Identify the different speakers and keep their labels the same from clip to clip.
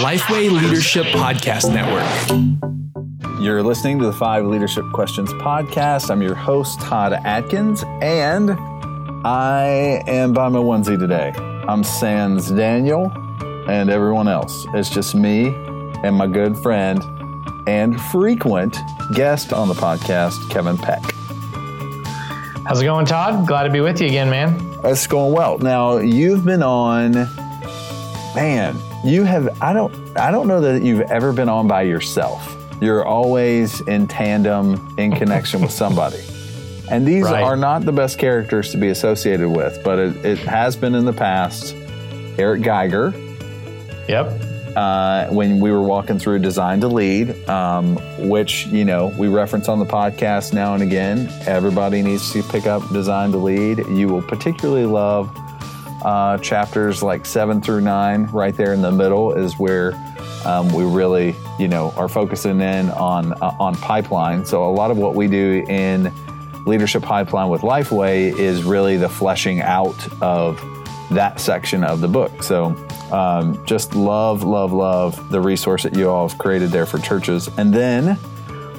Speaker 1: Lifeway Leadership Podcast Network.
Speaker 2: You're listening to the Five Leadership Questions podcast. I'm your host, Todd Adkins, and I am by my onesie today. I'm Sans Daniel and everyone else. It's just me and my good friend and frequent guest on the podcast, Kevin Peck.
Speaker 3: How's it going, Todd? Glad to be with you again, man.
Speaker 2: It's going well. Now, you've been on, man, you have, I don't, I don't know that you've ever been on by yourself. You're always in tandem, in connection with somebody. And these
Speaker 3: Right.
Speaker 2: are not the best characters to be associated with, but it, it has been in the past. Eric Geiger,
Speaker 3: Yep.
Speaker 2: uh, when we were walking through Design to Lead, um, which, you know, we reference on the podcast now and again. Everybody needs to pick up Design to Lead. You will particularly love uh, chapters like seven through nine. Right there in the middle is where um, we really, you know, are focusing in on uh, on pipeline. So a lot of what we do in leadership pipeline with Lifeway is really the fleshing out of that section of the book. So um, just love, love, love the resource that you all have created there for churches. And then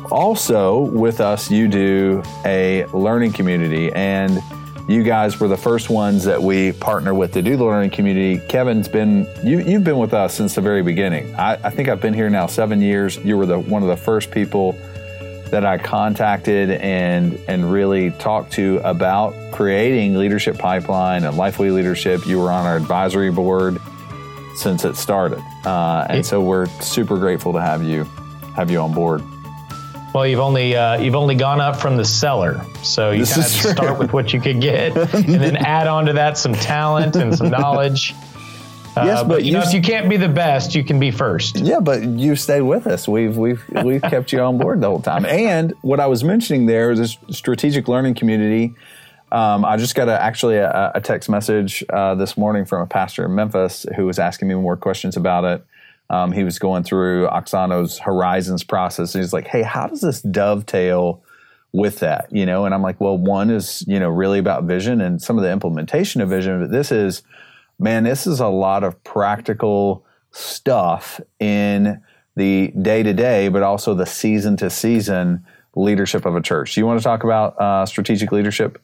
Speaker 2: also with us, you do a learning community. And you guys were the first ones that we partner with to do the learning community. Kevin's been, you, you've been with us since the very beginning. I, I think I've been here now seven years. You were the one of the first people that I contacted and and really talked to about creating leadership pipeline and Lifeway leadership. You were on our advisory board since it started, uh, and so we're super grateful to have you have you on board.
Speaker 3: Well, you've only uh, you've only gone up from the cellar, so you
Speaker 2: This
Speaker 3: kind of
Speaker 2: is
Speaker 3: have to
Speaker 2: true.
Speaker 3: start with what you could get, and then add on to that some talent and some knowledge. Uh,
Speaker 2: Yes, but
Speaker 3: you know,
Speaker 2: you-
Speaker 3: if you can't be the best, you can be first.
Speaker 2: Yeah, but you stayed with us. We've we've we've kept you on board the whole time. And what I was mentioning there is this strategic learning community. Um, I just got a, actually a, a text message uh, this morning from a pastor in Memphis who was asking me more questions about it. Um, he was going through Auxano's Horizons process. And he's like, "Hey, how does this dovetail with that?" You know, and I'm like, "Well, one is you know really about vision and some of the implementation of vision, but this is." man, this is a lot of practical stuff in the day to day, but also the season to season leadership of a church. Do you want to talk about uh, strategic leadership?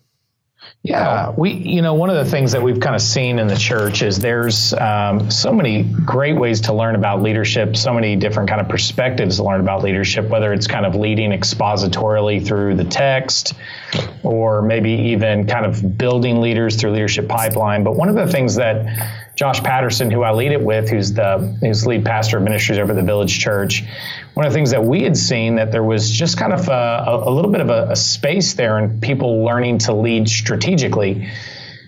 Speaker 3: Yeah, we you know one of the things that we've kind of seen in the church is there's um, so many great ways to learn about leadership, so many different kind of perspectives to learn about leadership, whether it's kind of leading expositorily through the text, or maybe even kind of building leaders through leadership pipeline. But one of the things that Josh Patterson, who I lead it with, who's the who's lead pastor of ministries over the Village Church, one of the things that we had seen that there was just kind of a, a, little bit of a, a space there and people learning to lead strategically.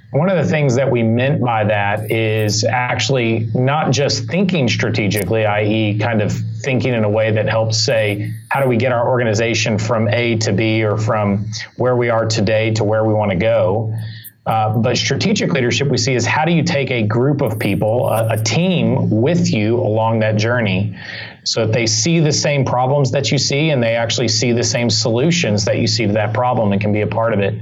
Speaker 3: One of the things that we meant by that is actually not just thinking strategically, i.e., kind of thinking in a way that helps say, how do we get our organization from A to B or from where we are today to where we want to go? Uh, but strategic leadership we see is how do you take a group of people, a, a team with you along that journey so that they see the same problems that you see and they actually see the same solutions that you see to that problem and can be a part of it.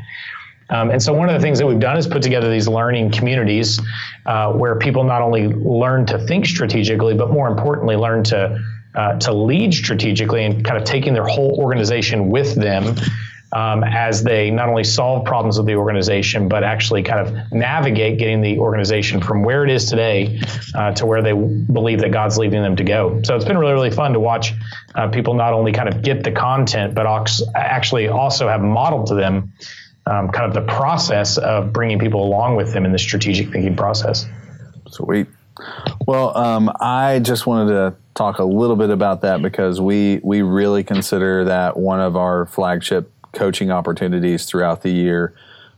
Speaker 3: Um, and so one of the things that we've done is put together these learning communities uh, where people not only learn to think strategically, but more importantly, learn to uh, to lead strategically and kind of taking their whole organization with them um, as they not only solve problems with the organization, but actually kind of navigate getting the organization from where it is today uh, to where they believe that God's leading them to go. So it's been really, really fun to watch uh, people not only kind of get the content, but actually also have modeled to them um, kind of the process of bringing people along with them in the strategic thinking process.
Speaker 2: Sweet. Well, um, I just wanted to talk a little bit about that because we we really consider that one of our flagship coaching opportunities throughout the year.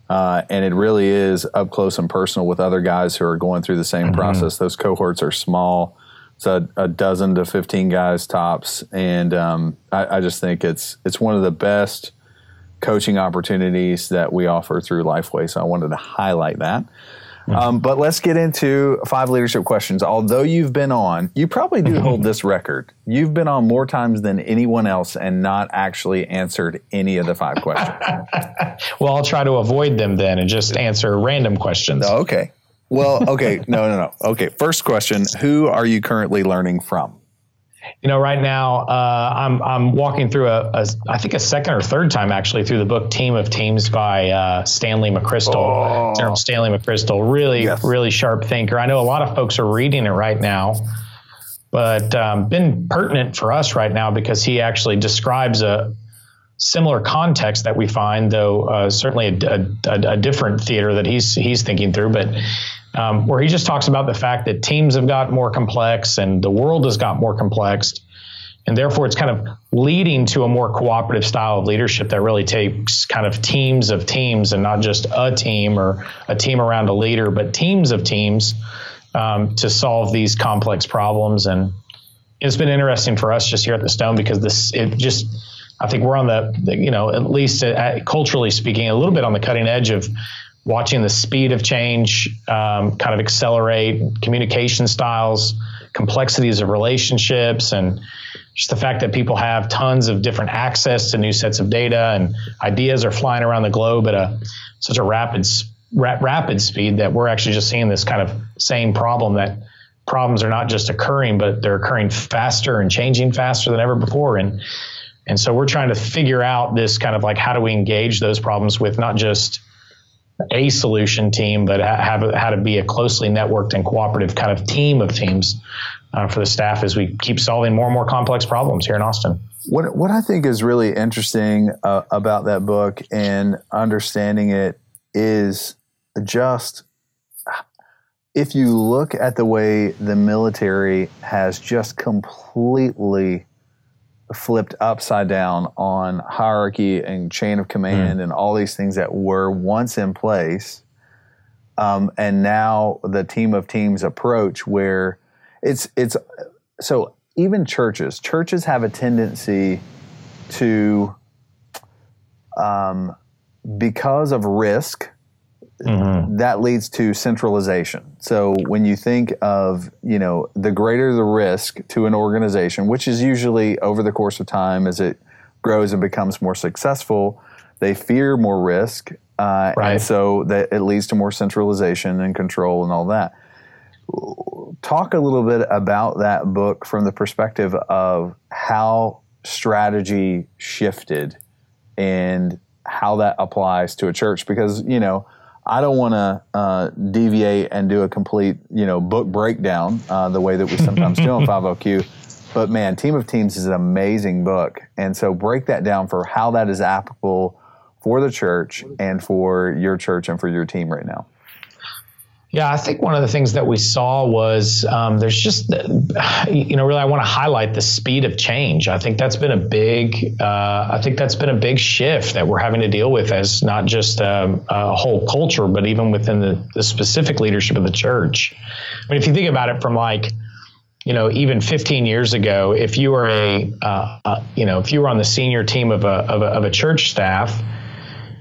Speaker 2: Uh, and it really is up close and personal with other guys who are going through the same process. Those cohorts are small. It's a, a dozen to 15 guys tops. And um, I, I just think it's it's one of the best coaching opportunities that we offer through Lifeway. So I wanted to highlight that. Um, but let's get into five leadership questions. Although you've been on, you probably do hold this record. You've been on more times than anyone else and not actually answered any of the five questions.
Speaker 3: Well, I'll try to avoid them then and just answer random questions.
Speaker 2: Okay. well, okay, no, no, no. Okay, first question: Who are you currently learning from?
Speaker 3: You know, right now uh, I'm I'm walking through a, a I think a second or third time actually through the book Team of Teams by uh, Stanley McChrystal. Oh. General Stanley McChrystal, really yes. really sharp thinker. I know a lot of folks are reading it right now, but um, been pertinent for us right now because he actually describes a similar context that we find, though uh, certainly a, a, a, different theater that he's he's thinking through, but um, where he just talks about the fact that teams have got more complex and the world has got more complex, and therefore it's kind of leading to a more cooperative style of leadership that really takes kind of teams of teams and not just a team or a team around a leader, but teams of teams um, to solve these complex problems and. It's been interesting for us just here at the Stone because this it just I think we're on the, you know, at least uh, culturally speaking, a little bit on the cutting edge of watching the speed of change um, kind of accelerate communication styles, complexities of relationships, and just the fact that people have tons of different access to new sets of data and ideas are flying around the globe at a such a rapid ra- rapid speed that we're actually just seeing this kind of same problem that problems are not just occurring, but they're occurring faster and changing faster than ever before. And and so we're trying to figure out this kind of like how do we engage those problems with not just a solution team, but have how to be a closely networked and cooperative kind of team of teams uh, for the staff as we keep solving more and more complex problems here in Austin.
Speaker 2: What what I think is really interesting uh, about that book and understanding it is just if you look at the way the military has just completely flipped upside down on hierarchy and chain of command mm. and all these things that were once in place. Um, and now the team of teams approach where it's it's so even churches churches have a tendency to um, because of risk Mm-hmm. That leads to centralization. So when you think of, you know, the greater the risk to an organization, which is usually over the course of time as it grows and becomes more successful, they fear more risk. Uh, right. And so that it leads to more centralization and control and all that. Talk a little bit about that book from the perspective of how strategy shifted and how that applies to a church because, you know, I don't want to uh, deviate and do a complete, you know, book breakdown uh, the way that we sometimes do on 5LQ. But man, Team of Teams is an amazing book, and so break that down for how that is applicable for the church and for your church and for your team right now.
Speaker 3: Yeah, I think one of the things that we saw was um, there's just, you know, really I want to highlight the speed of change. I think that's been a big, uh, I think that's been a big shift that we're having to deal with as not just um, a whole culture, but even within the, the specific leadership of the church. I mean, if you think about it from like, you know, even 15 years ago, if you were a, uh, uh, you know, if you were on the senior team of a, of a, of a church staff,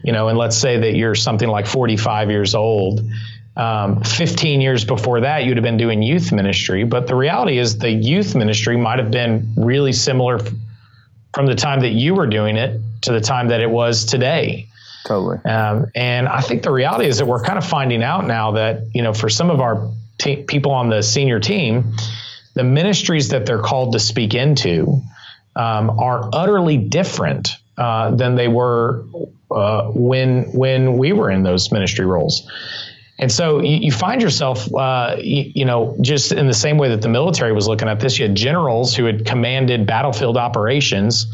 Speaker 3: you know, and let's say that you're something like 45 years old um, 15 years before that, you'd have been doing youth ministry. But the reality is, the youth ministry might have been really similar f- from the time that you were doing it to the time that it was today.
Speaker 2: Totally.
Speaker 3: Um, and I think the reality is that we're kind of finding out now that, you know, for some of our te- people on the senior team, the ministries that they're called to speak into um, are utterly different uh, than they were uh, when when we were in those ministry roles. And so you, you find yourself, uh, you, you, know, just in the same way that the military was looking at this, you had generals who had commanded battlefield operations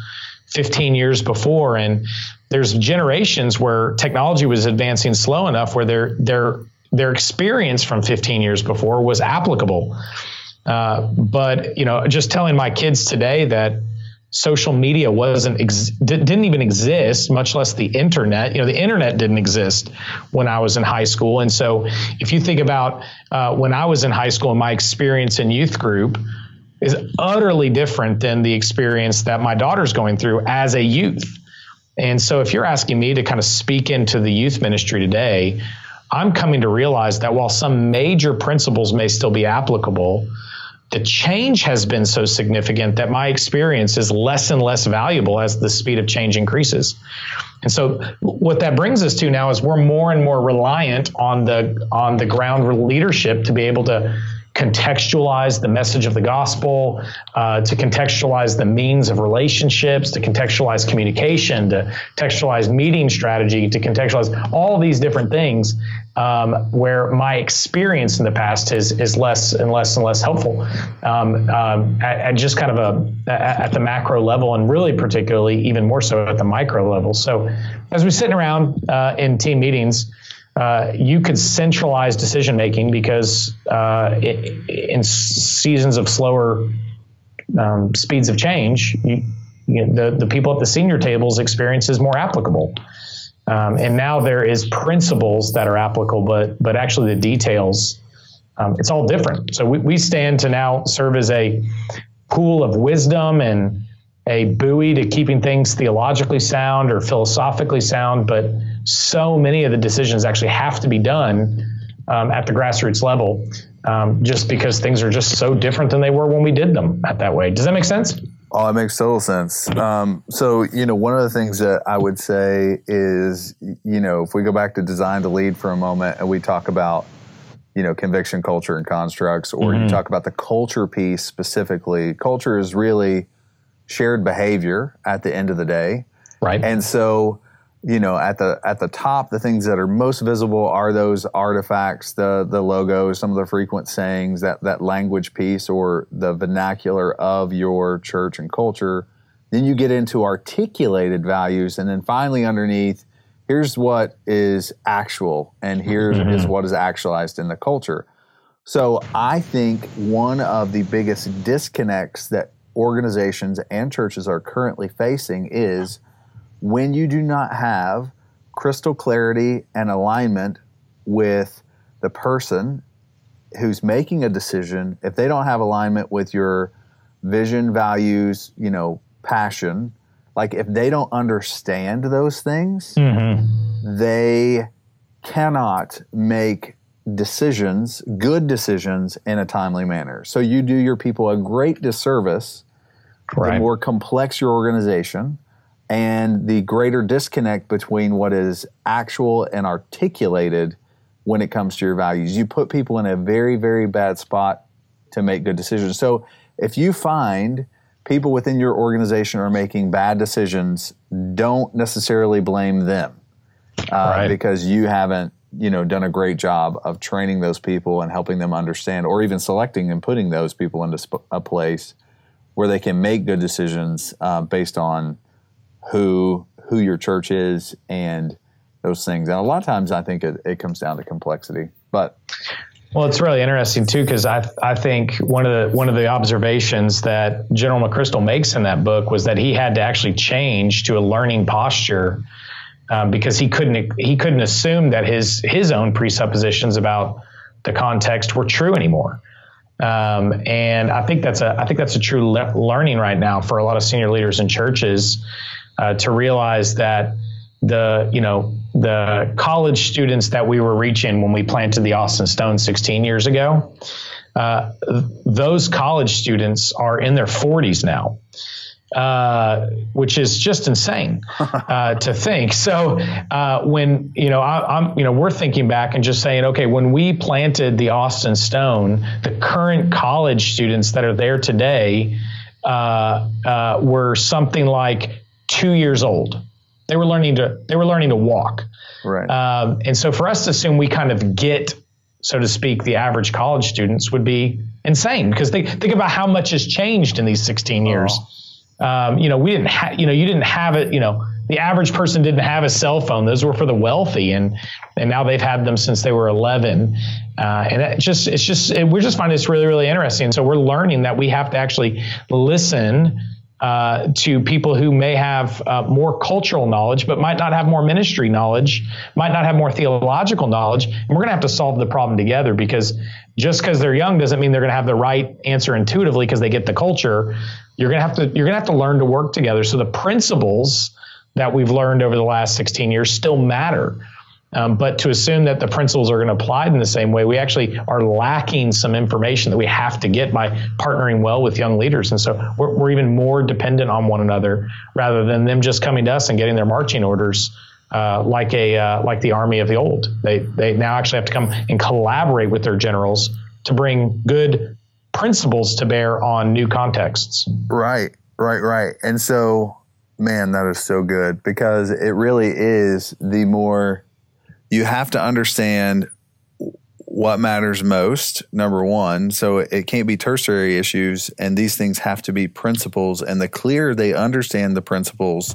Speaker 3: 15 years before, and there's generations where technology was advancing slow enough where their their their experience from 15 years before was applicable. Uh, but you know, just telling my kids today that social media wasn't ex- didn't even exist much less the internet. You know the internet didn't exist when i was in high school. And so if you think about uh, when i was in high school and my experience in youth group is utterly different than the experience that my daughter's going through as a youth. And so if you're asking me to kind of speak into the youth ministry today i'm coming to realize that while some major principles may still be applicable the change has been so significant that my experience is less and less valuable as the speed of change increases. And so what that brings us to now is we're more and more reliant on the on the ground leadership to be able to contextualize the message of the gospel, uh, to contextualize the means of relationships, to contextualize communication, to contextualize meeting strategy, to contextualize all these different things. Um, where my experience in the past is is less and less and less helpful um, um, at, at, just kind of a at the macro level, and really particularly even more so at the micro level. So, as we're sitting around uh, in team meetings, uh, you could centralize decision making because uh, it, in seasons of slower um, speeds of change, you, you know, the, the people at the senior tables experience is more applicable. Um, and now there is principles that are applicable, but but actually the details, um, it's all different. So we, we stand to now serve as a pool of wisdom and a buoy to keeping things theologically sound or philosophically sound, but so many of the decisions actually have to be done um, at the grassroots level um, just because things are just so different than they were when we did them at that way. Does that make sense?
Speaker 2: Oh, it makes total sense. Um, so, you know, one of the things that I would say is, you know, if we go back to design to lead for a moment and we talk about, you know, conviction culture and constructs, or mm-hmm. you talk about the culture piece specifically, culture is really shared behavior at the end of the day.
Speaker 3: Right.
Speaker 2: And so, you know, at the at the top, the things that are most visible are those artifacts, the the logos, some of the frequent sayings, that that language piece or the vernacular of your church and culture. Then you get into articulated values, and then finally underneath, here's what is actual, and here mm-hmm. is what is actualized in the culture. So I think one of the biggest disconnects that organizations and churches are currently facing is when you do not have crystal clarity and alignment with the person who's making a decision, if they don't have alignment with your vision, values, you know, passion, like if they don't understand those things, mm-hmm. they cannot make decisions, good decisions, in a timely manner. So you do your people a great disservice. Right. The more complex your organization, and the greater disconnect between what is actual and articulated when it comes to your values. You put people in a very, very bad spot to make good decisions. So if you find people within your organization are making bad decisions, don't necessarily blame them uh, right. because you haven't you know done a great job of training those people and helping them understand or even selecting and putting those people into sp- a place where they can make good decisions uh, based on who who your church is and those things. And a lot of times i think it, it comes down to complexity but
Speaker 3: well, it's really interesting too because I I think one of the one of the observations that General McChrystal makes in that book was that he had to actually change to a learning posture um, because he couldn't he couldn't assume that his his own presuppositions about the context were true anymore. Um, and I think that's a I think that's a true le- learning right now for a lot of senior leaders in churches uh, to realize that the you know the college students that we were reaching when we planted the Austin Stone 16 years ago, uh, those college students are in their 40s now uh, which is just insane uh, to think. So uh, when you know I, am you know we're thinking back and just saying, okay, when we planted the Austin Stone, the current college students that are there today uh, uh, were something like two years old. They were learning to they were learning to walk.
Speaker 2: Right.
Speaker 3: Um, and so for us to assume we kind of get, so to speak, the average college students would be insane because they think about how much has changed in these 16 years. Oh um, you know, we didn't have, you know, you didn't have it, you know, the average person didn't have a cell phone. Those were for the wealthy, and and now they've had them since they were 11. Uh, and it just it's just it, we're just finding this really really interesting. So we're learning that we have to actually listen uh, to people who may have uh, more cultural knowledge, but might not have more ministry knowledge, might not have more theological knowledge, and we're going to have to solve the problem together because just because they're young doesn't mean they're going to have the right answer intuitively because they get the culture. You're going to have to you're to have to learn to work together. So the principles that we've learned over the last 16 years still matter. Um, but to assume that the principles are going to apply in the same way, we actually are lacking some information that we have to get by partnering well with young leaders. And so we're, we're even more dependent on one another rather than them just coming to us and getting their marching orders. Uh, like a uh, like the army of the old, they they now actually have to come and collaborate with their generals to bring good principles to bear on new contexts.
Speaker 2: Right, right, right. And so, man, that is so good because it really is the more you have to understand what matters most, number one. So it can't be tertiary issues, and these things have to be principles. And the clearer they understand the principles,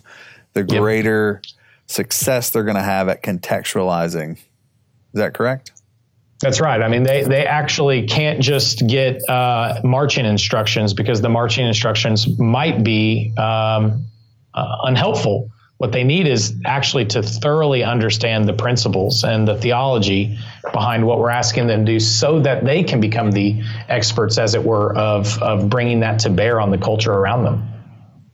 Speaker 2: the greater yep. success they're going to have at contextualizing. Is that correct?
Speaker 3: That's right. I mean, they, they actually can't just get uh, marching instructions because the marching instructions might be um, uh, unhelpful. What they need is actually to thoroughly understand the principles and the theology behind what we're asking them to do so that they can become the experts, as it were, of, of bringing that to bear on the culture around them.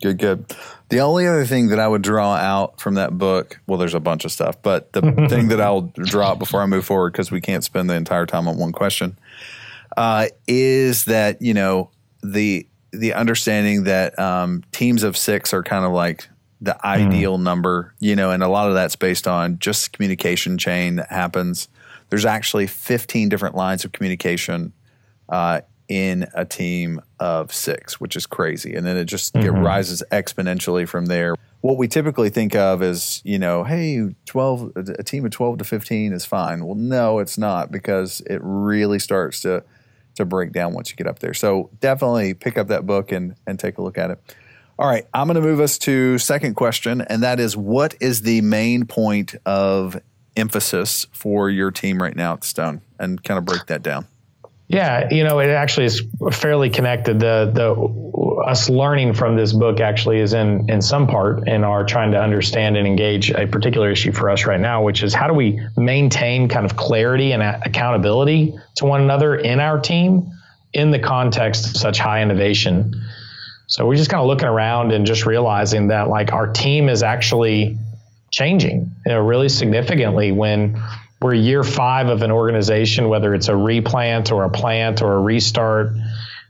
Speaker 2: Good, good. The only other thing that I would draw out from that book, well, there's a bunch of stuff, but the thing that I'll drop before I move forward, because we can't spend the entire time on one question, uh, is that you know the the understanding that um, teams of six are kind of like the hmm. ideal mm. number, you know, and a lot of that's based on just communication chain that happens. There's actually 15 different lines of communication uh, in a team of six, which is crazy. And then it just mm-hmm. it rises exponentially from there. What we typically think of is, you know, hey, 12, a team of 12 to 15 is fine. Well, no, it's not because it really starts to, to break down once you get up there. So definitely pick up that book and, and take a look at it. All right, I'm going to move us to second question, and that is what is the main point of emphasis for your team right now at Stone? And kind of break that down.
Speaker 3: Yeah, you know, it actually is fairly connected. The the us learning from this book actually is in in some part in our trying to understand and engage a particular issue for us right now, which is how do we maintain kind of clarity and accountability to one another in our team in the context of such high innovation. So we're just kind of looking around and just realizing that like our team is actually changing, you know, really significantly when we're year five of an organization, whether it's a replant or a plant or a restart.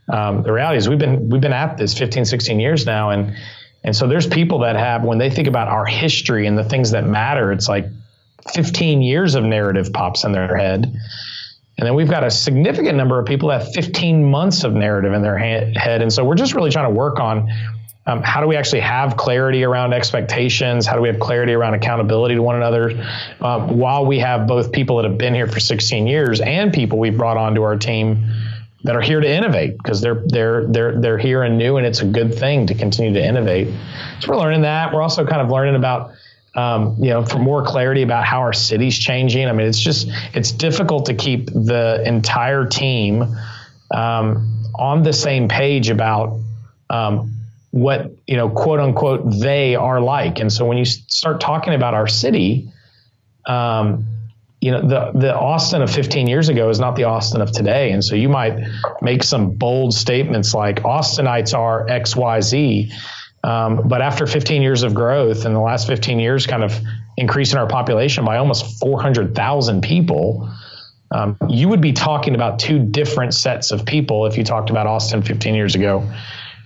Speaker 3: Um, the reality is we've been we've been at this 15, 16 years now, and and so there's people that have when they think about our history and the things that matter, it's like 15 years of narrative pops in their head. And then we've got a significant number of people that have 15 months of narrative in their ha- head. And so we're just really trying to work on um, how do we actually have clarity around expectations? How do we have clarity around accountability to one another? Um, while we have both people that have been here for 16 years and people we've brought onto our team that are here to innovate because they're they're they're they're here and new, and it's a good thing to continue to innovate. So we're learning that. We're also kind of learning about. Um, you know, for more clarity about how our city's changing. I mean, it's just it's difficult to keep the entire team um, on the same page about um, what you know quote unquote they are like. And so when you start talking about our city um, you know the the austin of 15 years ago is not the austin of today. And so you might make some bold statements like austinites are xyz um, but after 15 years of growth and the last 15 years kind of increasing our population by almost 400000 people um, you would be talking about two different sets of people if you talked about austin 15 years ago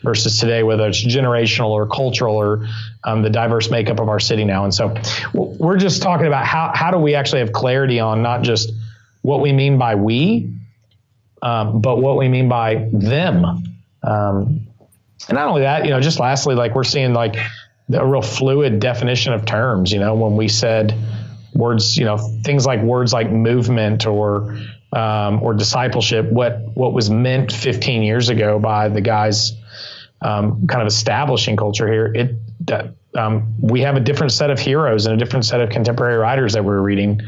Speaker 3: versus today, whether it's generational or cultural or um, the diverse makeup of our city now. And so we're just talking about how, how do we actually have clarity on not just what we mean by we, um, but what we mean by them. Um, and not only that, you know, just lastly, like we're seeing like a real fluid definition of terms, you know, when we said words, you know, things like words like movement or um, or discipleship, what what was meant 15 years ago by the guys um, kind of establishing culture here, it that um, we have a different set of heroes and a different set of contemporary writers that we're reading,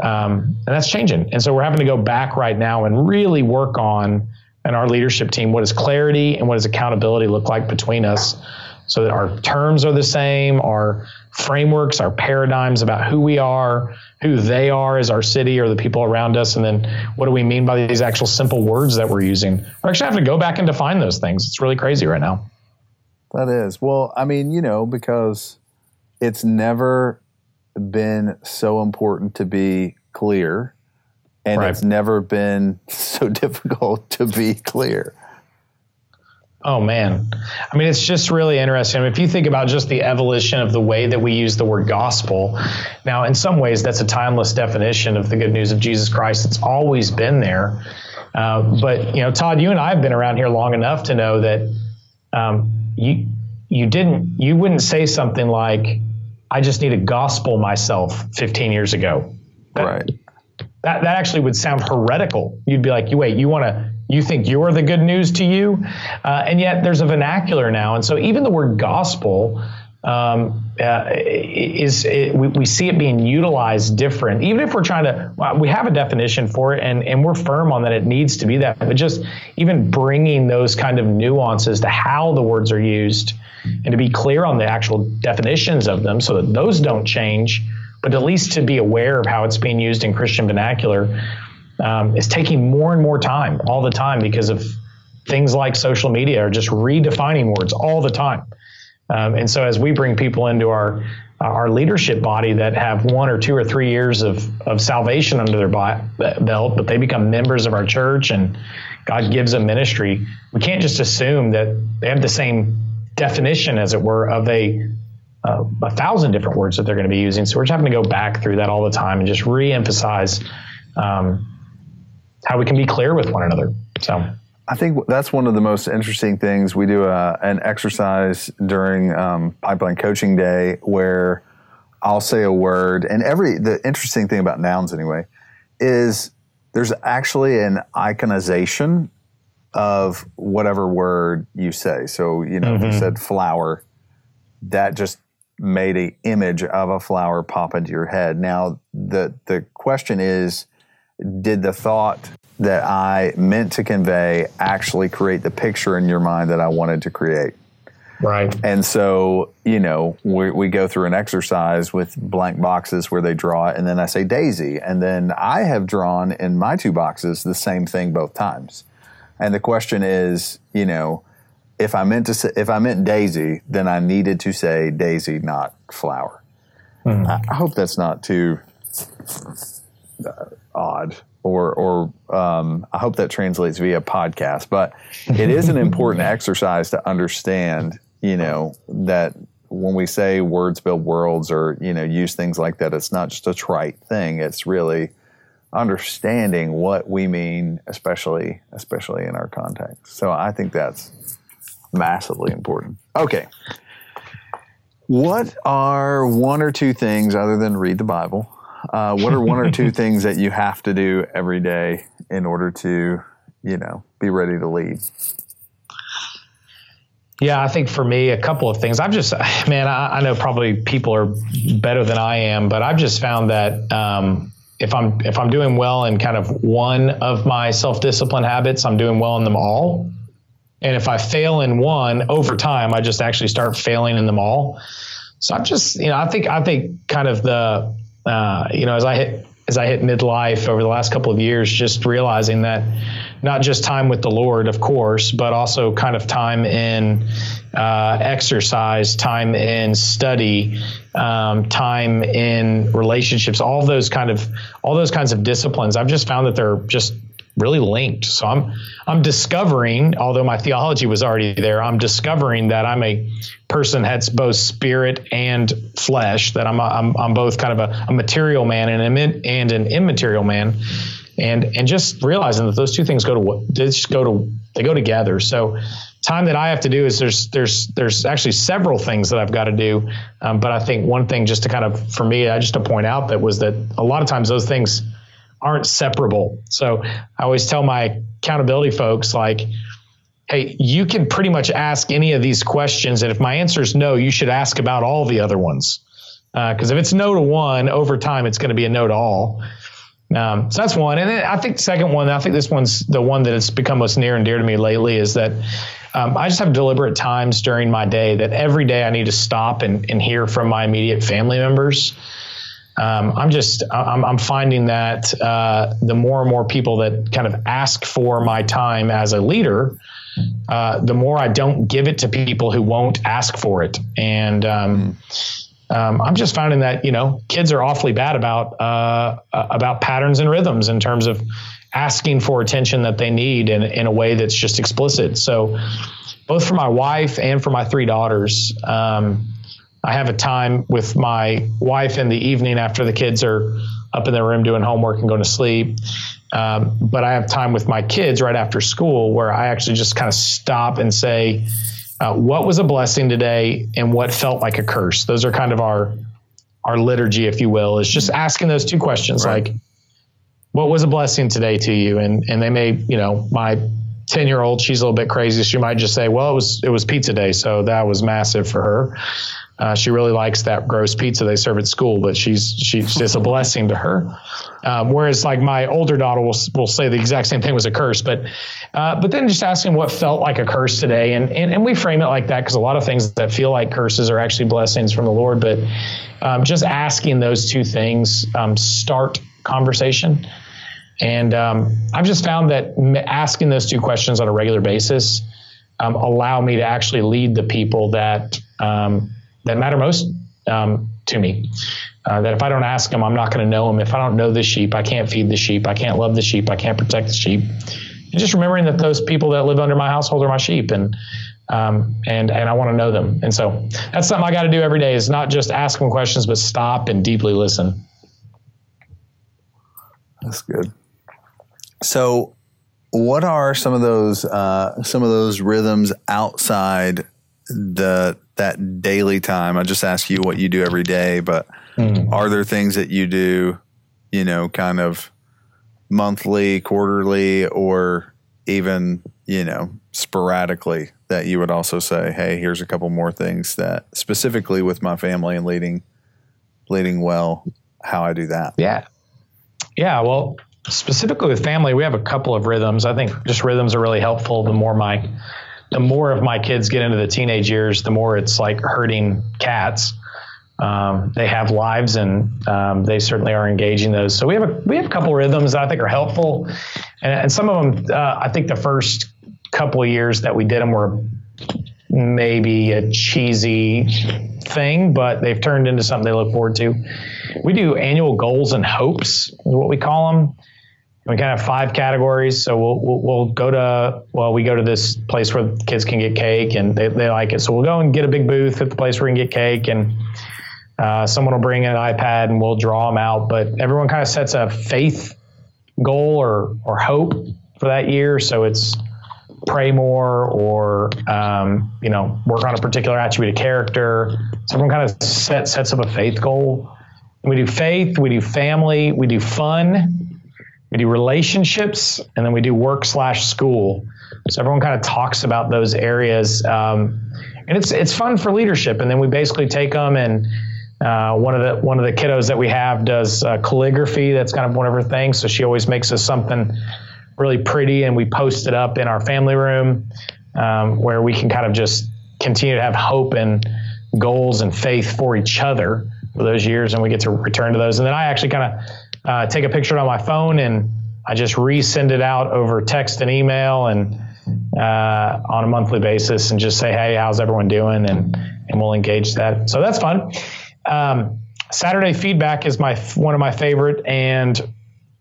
Speaker 3: um, and that's changing. And so we're having to go back right now and really work on and our leadership team what does clarity and what does accountability look like between us, so that our terms are the same, our frameworks, our paradigms about who we are, who they are as our city or the people around us, and then what do we mean by these actual simple words that we're using? We're actually having to go back and define those things. It's really crazy right now.
Speaker 2: That is. Well, I mean, you know, because it's never been so important to be clear, and
Speaker 3: Right.
Speaker 2: it's never been so difficult to be clear.
Speaker 3: Oh man. I mean, it's just really interesting. I mean, if you think about just the evolution of the way that we use the word gospel, now in some ways that's a timeless definition of the good news of Jesus Christ. It's always been there. Uh, but you know, Todd, you and I have been around here long enough to know that um, you you didn't you wouldn't say something like, "I just need to gospel myself" 15 years ago. That-
Speaker 2: right.
Speaker 3: that that actually would sound heretical. You'd be like, you wait, you want to, you think you're the good news to you, uh, and yet there's a vernacular now, and so even the word gospel um, uh, is it, we, we see it being utilized different. Even if we're trying to, well, we have a definition for it, and and we're firm on that it needs to be that, but just even bringing those kind of nuances to how the words are used, and to be clear on the actual definitions of them, so that those don't change but at least to be aware of how it's being used in Christian vernacular um, is taking more and more time all the time because of things like social media are just redefining words all the time. Um, and so as we bring people into our our leadership body that have one or two or three years of, of salvation under their bi- belt, but they become members of our church and God gives them ministry, we can't just assume that they have the same definition, as it were, of a uh, a thousand different words that they're going to be using. So we're just having to go back through that all the time and just re-emphasize um, how we can be clear with one another. So
Speaker 2: I think that's one of the most interesting things. We do a, an exercise during um, Pipeline Coaching Day where I'll say a word, and every the interesting thing about nouns anyway is there's actually an iconization of whatever word you say. So you know, if you said flower, that just made an image of a flower pop into your head. Now the the question is did the thought that I meant to convey actually create the picture in your mind that I wanted to create?
Speaker 3: right,
Speaker 2: And so, you know, we, we go through an exercise with blank boxes where they draw it, and then I say Daisy. And then I have drawn in my two boxes the same thing both times. And the question is, you know, if I meant to say, if I meant Daisy, then I needed to say Daisy, not flower. I, I hope that's not too uh, odd or or um, I hope that translates via podcast. But it is an important exercise to understand, you know, that when we say words build worlds or you know use things like that, it's not just a trite thing. It's really understanding what we mean, especially especially in our context. So I think that's massively important. Okay. What are one or two things other than read the Bible? Uh, what are one or two things that you have to do every day in order to, you know, be ready to lead?
Speaker 3: Yeah, I think for me, a couple of things. I've just, man, I, I know probably people are better than I am, but I've just found that um, if I'm if I'm doing well in kind of one of my self discipline habits, I'm doing well in them all. And if I fail in one over time, I just actually start failing in them all. So I'm just, you know, I think I think kind of the, uh, you know, as I hit as I hit midlife over the last couple of years, just realizing that not just time with the Lord, of course, but also kind of time in uh, exercise, time in study, um, time in relationships, all those kind of all those kinds of disciplines. I've just found that they're just really linked. So I'm I'm discovering, although my theology was already there, I'm discovering that I'm a person that's both spirit and flesh. That I'm a, I'm, I'm both kind of a, a material man and an, and an immaterial man, and and just realizing that those two things go to they just go to they go together. So time that I have to do is there's there's there's actually several things that I've got to do, um, but I think one thing just to kind of for me, I just to point out that was that a lot of times those things aren't separable. So I always tell my accountability folks like, hey, you can pretty much ask any of these questions, and if my answer is no, you should ask about all the other ones. Because if it's no to one, over time it's going to be a no to all. Um, so that's one, and then I think the second one, I think this one's the one that has become most near and dear to me lately, is that um, I just have deliberate times during my day that every day I need to stop and, and hear from my immediate family members um, I'm just I'm, I'm finding that uh, the more and more people that kind of ask for my time as a leader, uh, the more I don't give it to people who won't ask for it, and um, um, I'm just finding that you know kids are awfully bad about uh, about patterns and rhythms in terms of asking for attention that they need in, in a way that's just explicit. So, both for my wife and for my three daughters, um, I have a time with my wife in the evening after the kids are up in their room doing homework and going to sleep. Um, but I have time with my kids right after school where I actually just kind of stop and say, uh, what was a blessing today and what felt like a curse? Those are kind of our our liturgy, if you will, is just asking those two questions right. like, what was a blessing today to you? And and they may, you know, my 10 year old, she's a little bit crazy. She might just say, well, it was, it was pizza day. So that was massive for her. Uh, she really likes that gross pizza they serve at school, but she's she's it's a blessing to her. Um, whereas like my older daughter will will say the exact same thing was a curse, but uh, but then just asking what felt like a curse today, and and, and we frame it like that because a lot of things that feel like curses are actually blessings from the Lord. But um, just asking those two things um, start conversation. And um, I've just found that asking those two questions on a regular basis um, allow me to actually lead the people that um, that matter most um, to me. Uh, that if I don't ask them, I'm not going to know them. If I don't know the sheep, I can't feed the sheep. I can't love the sheep. I can't protect the sheep. And just remembering that those people that live under my household are my sheep, and um, and and I want to know them. And so that's something I got to do every day. Is not just ask them questions, but stop and deeply listen.
Speaker 2: That's good. So, what are some of those uh, some of those rhythms outside the that daily time. I just ask you what you do every day, but mm. are there things that you do, you know, kind of monthly, quarterly, or even, you know, sporadically that you would also say, hey, here's a couple more things that specifically with my family and leading leading well, how I do that.
Speaker 3: Yeah. Yeah. Well, specifically with family, we have a couple of rhythms. I think just rhythms are really helpful. The more my the more of my kids get into the teenage years, the more it's like herding cats. Um, they have lives and um, they certainly are engaging those. So we have a we have a couple rhythms that I think are helpful, and, and some of them uh, I think the first couple of years that we did them were maybe a cheesy thing, but they've turned into something they look forward to. We do annual goals and hopes, is what we call them we kind of have five categories. So we'll, we'll, we'll, go to, well, we go to this place where kids can get cake and they, they like it. So we'll go and get a big booth at the place where we can get cake and uh, someone will bring an iPad and we'll draw them out. But everyone kind of sets a faith goal or, or hope for that year. So it's pray more or, um, you know, work on a particular attribute of character. So everyone kind of set, sets up a faith goal. We do faith, we do family, we do fun, we do relationships, and then we do work slash school. So everyone kind of talks about those areas, um, and it's it's fun for leadership. And then we basically take them and uh, one of the one of the kiddos that we have does uh, calligraphy. That's kind of one of her things. So she always makes us something really pretty, and we post it up in our family room um, where we can kind of just continue to have hope and goals and faith for each other for those years, and we get to return to those. And then I actually kind of uh, take a picture on my phone and I just resend it out over text and email and uh, on a monthly basis and just say, hey, how's everyone doing? And and we'll engage that. So that's fun. Um, Saturday feedback is my one of my favorite and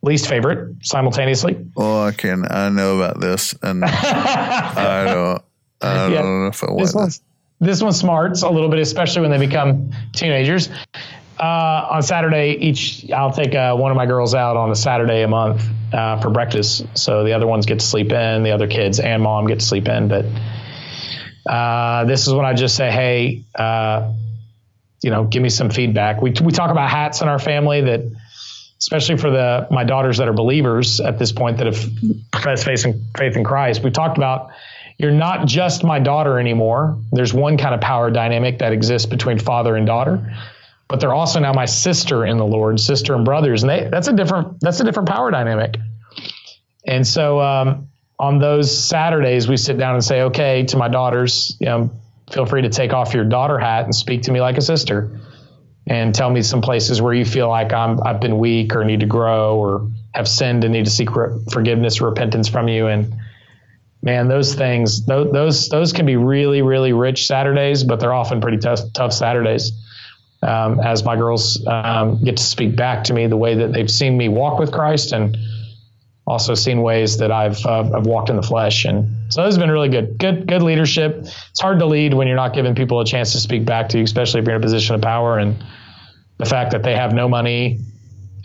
Speaker 3: least favorite simultaneously.
Speaker 2: Oh, I can I know about this, and I don't I don't yeah, know if I want
Speaker 3: this. One's, this one's smart a little bit, especially when they become teenagers uh, on Saturday, each I'll take uh, one of my girls out on a Saturday a month uh, for breakfast. So the other ones get to sleep in, the other kids and mom get to sleep in. But uh, this is when I just say, hey, uh, you know, give me some feedback. We we talk about hats in our family that, especially for the my daughters that are believers at this point that have professed faith in, faith in Christ. We talked about you're not just my daughter anymore. There's one kind of power dynamic that exists between father and daughter but they're also now my sister in the Lord, sister and brothers, and they that's a different that's a different power dynamic. And so um, on those Saturdays, we sit down and say, okay, to my daughters, you know, feel free to take off your daughter hat and speak to me like a sister, and tell me some places where you feel like I'm I've been weak or need to grow or have sinned and need to seek re- forgiveness, repentance from you, and man, those things those, those those can be really really rich Saturdays, but they're often pretty tough tough Saturdays um, as my girls um, get to speak back to me the way that they've seen me walk with Christ and also seen ways that I've uh, I've walked in the flesh, and so this has been really good. Good good leadership. It's hard to lead when you're not giving people a chance to speak back to you, especially if you're in a position of power. And the fact that they have no money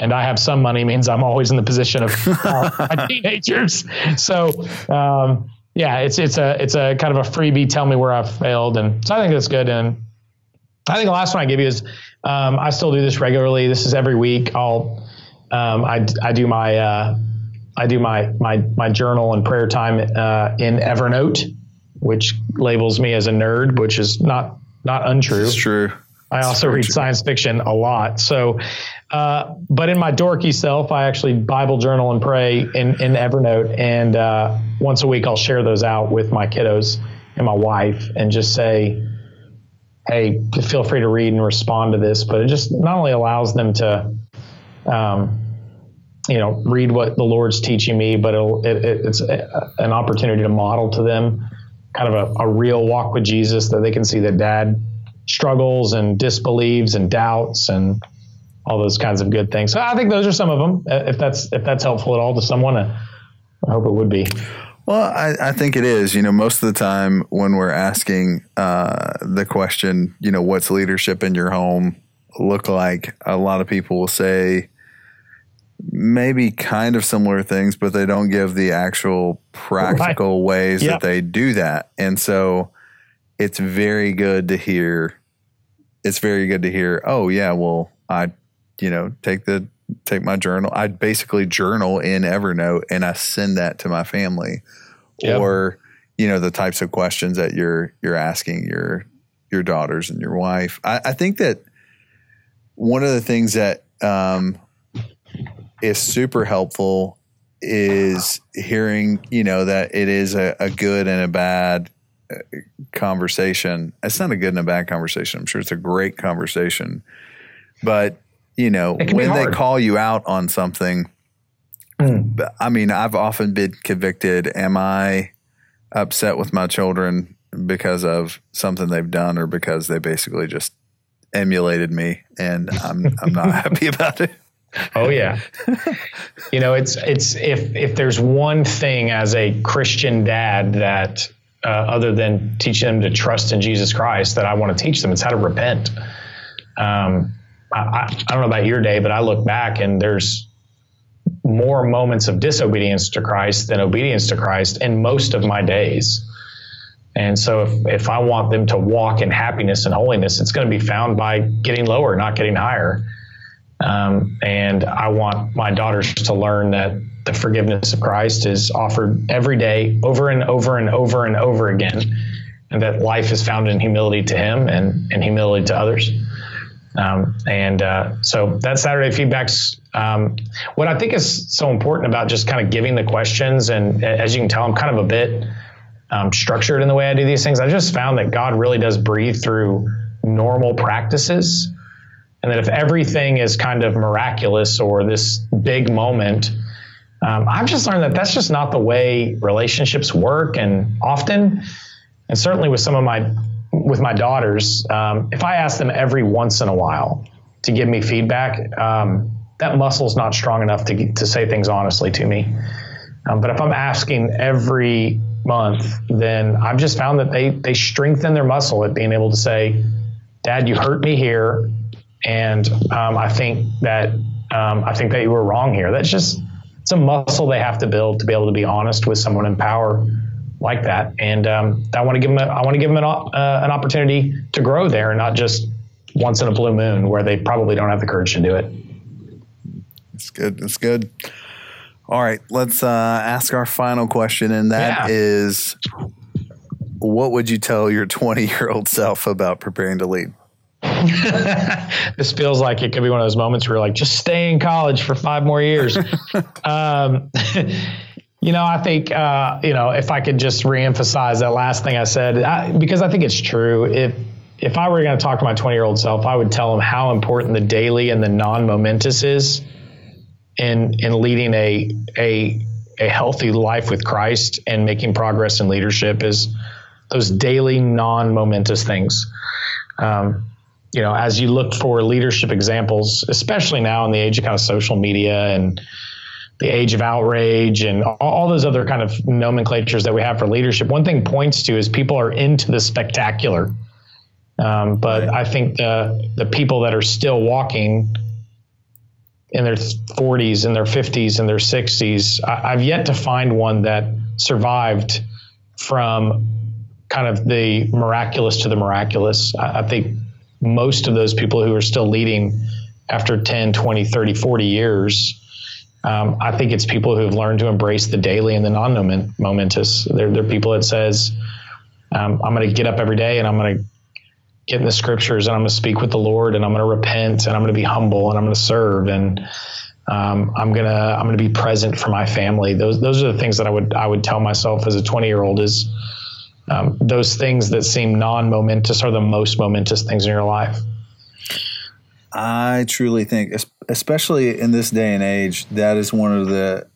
Speaker 3: and I have some money means I'm always in the position of uh, teenagers. So um, yeah, it's it's a it's a kind of a freebie. Tell me where I've failed, and so I think that's good. And I think the last one I give you is um, I still do this regularly. This is every week. I'll um, I I do my uh, I do my my my journal and prayer time uh, in Evernote, which labels me as a nerd, which is not not untrue.
Speaker 2: It's true.
Speaker 3: I also read true. science fiction a lot. So, uh, but in my dorky self, I actually Bible journal and pray in, in Evernote. And uh, once a week, I'll share those out with my kiddos and my wife and just say, hey, feel free to read and respond to this. But it just not only allows them to, um, you know, read what the Lord's teaching me, but it, it, it's a, an opportunity to model to them kind of a, a real walk with Jesus that they can see that dad struggles and disbelieves and doubts and all those kinds of good things. So I think those are some of them. If that's if that's helpful at all to someone, I hope it would be.
Speaker 2: Well, I, I, think it is. You know, most of the time when we're asking uh, the question, you know, what's leadership in your home look like? A lot of people will say maybe kind of similar things, but they don't give the actual practical right. ways yep. that they do that. And so it's very good to hear. It's very good to hear. Oh yeah, well I, you know, take the take my journal. I basically journal in Evernote and I send that to my family, yep. or you know the types of questions that you're you're asking your your daughters and your wife. I, I think that one of the things that um, is super helpful is hearing you know that it is a, a good and a bad conversation. It's not a good and a bad conversation. I'm sure it's a great conversation. But, you know, when they call you out on something, mm. I mean, I've often been convicted. Am I upset with my children because of something they've done or because they basically just emulated me and I'm I'm not happy about it?
Speaker 3: Oh yeah. you know, it's it's if if there's one thing as a Christian dad that uh, other than teaching them to trust in Jesus Christ that I want to teach them. It's how to repent. Um, I, I, don't know about your day, but I look back and there's more moments of disobedience to Christ than obedience to Christ in most of my days. And so if, if I want them to walk in happiness and holiness, it's going to be found by getting lower, not getting higher. Um, and I want my daughters to learn that the forgiveness of Christ is offered every day, over and over and over and over again, and that life is found in humility to Him and, and humility to others. Um, and uh, so that Saturday feedback's um, what I think is so important about just kind of giving the questions. And as you can tell, I'm kind of a bit um, structured in the way I do these things. I just found that God really does breathe through normal practices. And that if everything is kind of miraculous or this big moment, um, I've just learned that that's just not the way relationships work. And often, and certainly with some of my with my daughters, um, if I ask them every once in a while to give me feedback, um, that muscle's not strong enough to to say things honestly to me. Um, but if I'm asking every month, then I've just found that they they strengthen their muscle at being able to say, "Dad, you hurt me here, and um, I think that um, I think that you were wrong here." That's just it's a muscle they have to build to be able to be honest with someone in power like that. And um, I want to give them a, I want to give them an, uh, an opportunity to grow there, and not just once in a blue moon where they probably don't have the courage to do it.
Speaker 2: It's good. It's good. All right, let's uh, ask our final question, and that yeah. is, what would you tell your 20 year old self about preparing to lead?
Speaker 3: this feels like it could be one of those moments where you're like, just stay in college for five more years. um, you know, I think, uh, you know, if I could just reemphasize that last thing I said, I, because I think it's true. If, if I were going to talk to my 20 year old self, I would tell him how important the daily and the non momentous is in, in leading a, a, a healthy life with Christ and making progress in leadership is those daily non momentous things. Um, you know, as you look for leadership examples, especially now in the age of kind of social media and the age of outrage and all, those other kind of nomenclatures that we have for leadership, one thing points to is people are into the spectacular. Um, but. I think the the people that are still walking in their 40s, in their 50s, in their 60s, I, I've yet to find one that survived from kind of the miraculous to the miraculous. I, I think most of those people who are still leading after 10, 20, 30, 40 years, um, I think it's people who have learned to embrace the daily and the non-momentous. They're, they're people that says, um, I'm going to get up every day and I'm going to get in the scriptures and I'm going to speak with the Lord and I'm going to repent and I'm going to be humble and I'm going to serve and um, I'm gonna I'm gonna be present for my family. Those those are the things that I would I would tell myself as a 20 year old is um, those things that seem non momentous are the most momentous things in your life.
Speaker 2: I truly think, especially in this day and age, that is one of the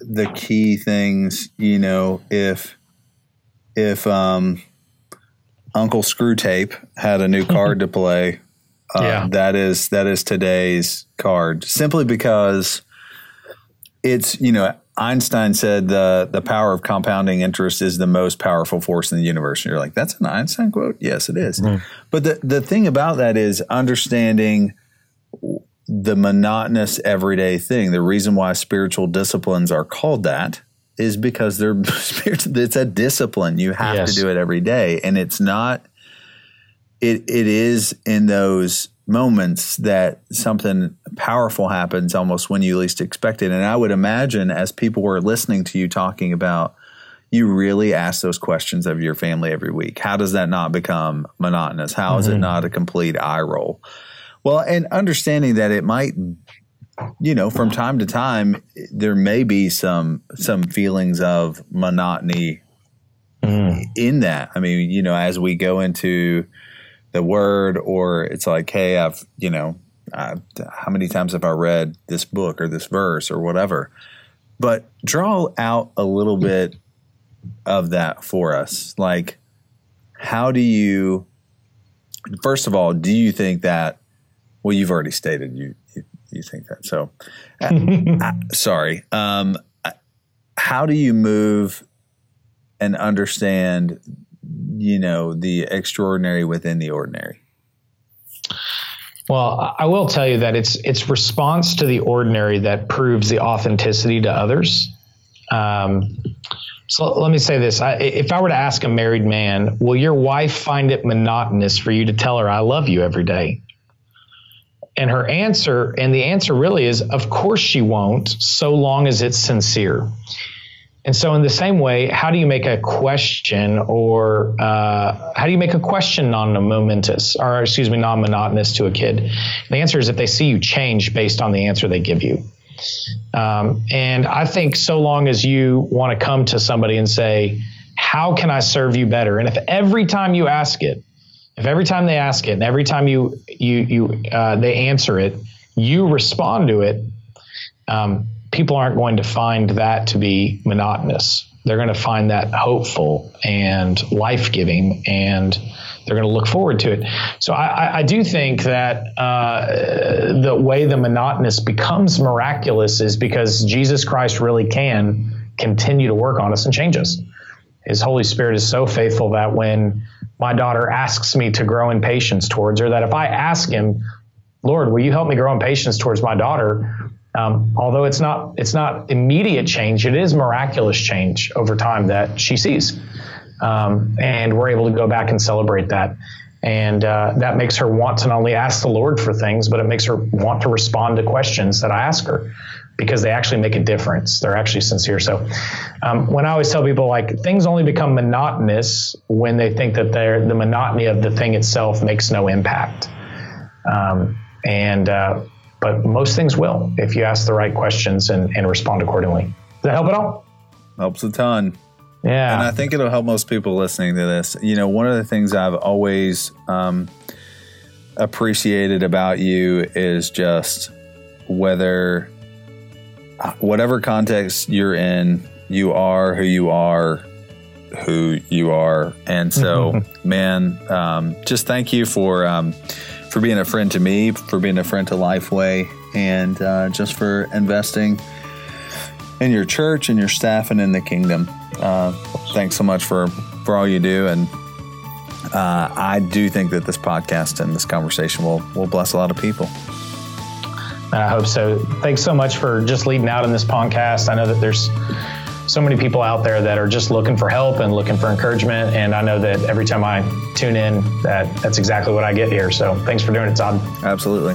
Speaker 2: the key things. You know, if if um, Uncle Screwtape had a new card to play, uh, yeah. that is that is today's card. Simply because it's you know Einstein said the the power of compounding interest is the most powerful force in the universe. And you're like, that's an Einstein quote? Yes, it is. Mm-hmm. But the, the thing about that is understanding the monotonous everyday thing. The reason why spiritual disciplines are called that is because they're it's a discipline. You have yes. to do it every day. And it's not it it is in those moments that something powerful happens almost when you least expect it. And I would imagine as people were listening to you talking about, you really ask those questions of your family every week. How does that not become monotonous? How is mm-hmm. it not a complete eye roll? Well, and understanding that it might, you know, from time to time, there may be some some feelings of monotony mm. in that. I mean, you know, as we go into the word or it's like hey i've you know I've, how many times have i read this book or this verse or whatever but draw out a little bit of that for us like how do you first of all do you think that well you've already stated you you, you think that. So uh, sorry. Um, how do you move and understand you know the extraordinary within the ordinary?
Speaker 3: Well i will tell you that it's it's response to the ordinary that proves the authenticity to others. Um, so let me say this. I, if i were to ask a married man will your wife find it monotonous for you to tell her i love you every day and her answer and the answer really is of course she won't so long as it's sincere and so, in the same way, how do you make a question or uh, how do you make a question non momentous or, excuse me, non monotonous to a kid? The answer is if they see you change based on the answer they give you. Um, and I think so long as you want to come to somebody and say, How can I serve you better? And if every time you ask it, if every time they ask it and every time you, you, you, uh, they answer it, you respond to it, um, people aren't going to find that to be monotonous. They're going to find that hopeful and life giving, and they're going to look forward to it. So I, I do think that uh, the way the monotonous becomes miraculous is because Jesus Christ really can continue to work on us and change us. His Holy Spirit is so faithful that when my daughter asks me to grow in patience towards her, that if I ask him, Lord, will you help me grow in patience towards my daughter? Um, although it's not it's not immediate change, it is miraculous change over time that she sees, um, and we're able to go back and celebrate that, and uh, that makes her want to not only ask the Lord for things, but it makes her want to respond to questions that I ask her because they actually make a difference. They're actually sincere. So um, when I always tell people like things only become monotonous when they think that they're the monotony of the thing itself makes no impact, um, and uh, but most things will if you ask the right questions and, and respond accordingly. Does that help at all?
Speaker 2: Helps a ton.
Speaker 3: Yeah.
Speaker 2: And I think it'll help most people listening to this. You know, one of the things I've always um, appreciated about you is just whether, whatever context you're in, you are who you are, who you are. And so, man, um, just thank you for. Um, for being a friend to me, for being a friend to Lifeway, and uh, just for investing in your church and your staff and in the kingdom. Uh, thanks so much for for all you do, and uh, I do think that this podcast and this conversation will will bless a lot of people.
Speaker 3: I hope so. Thanks so much for just leading out in this podcast. I know that there's so many people out there that are just looking for help and looking for encouragement. And I know that every time I tune in, that that's exactly what I get here. So thanks for doing it, Todd.
Speaker 2: Absolutely.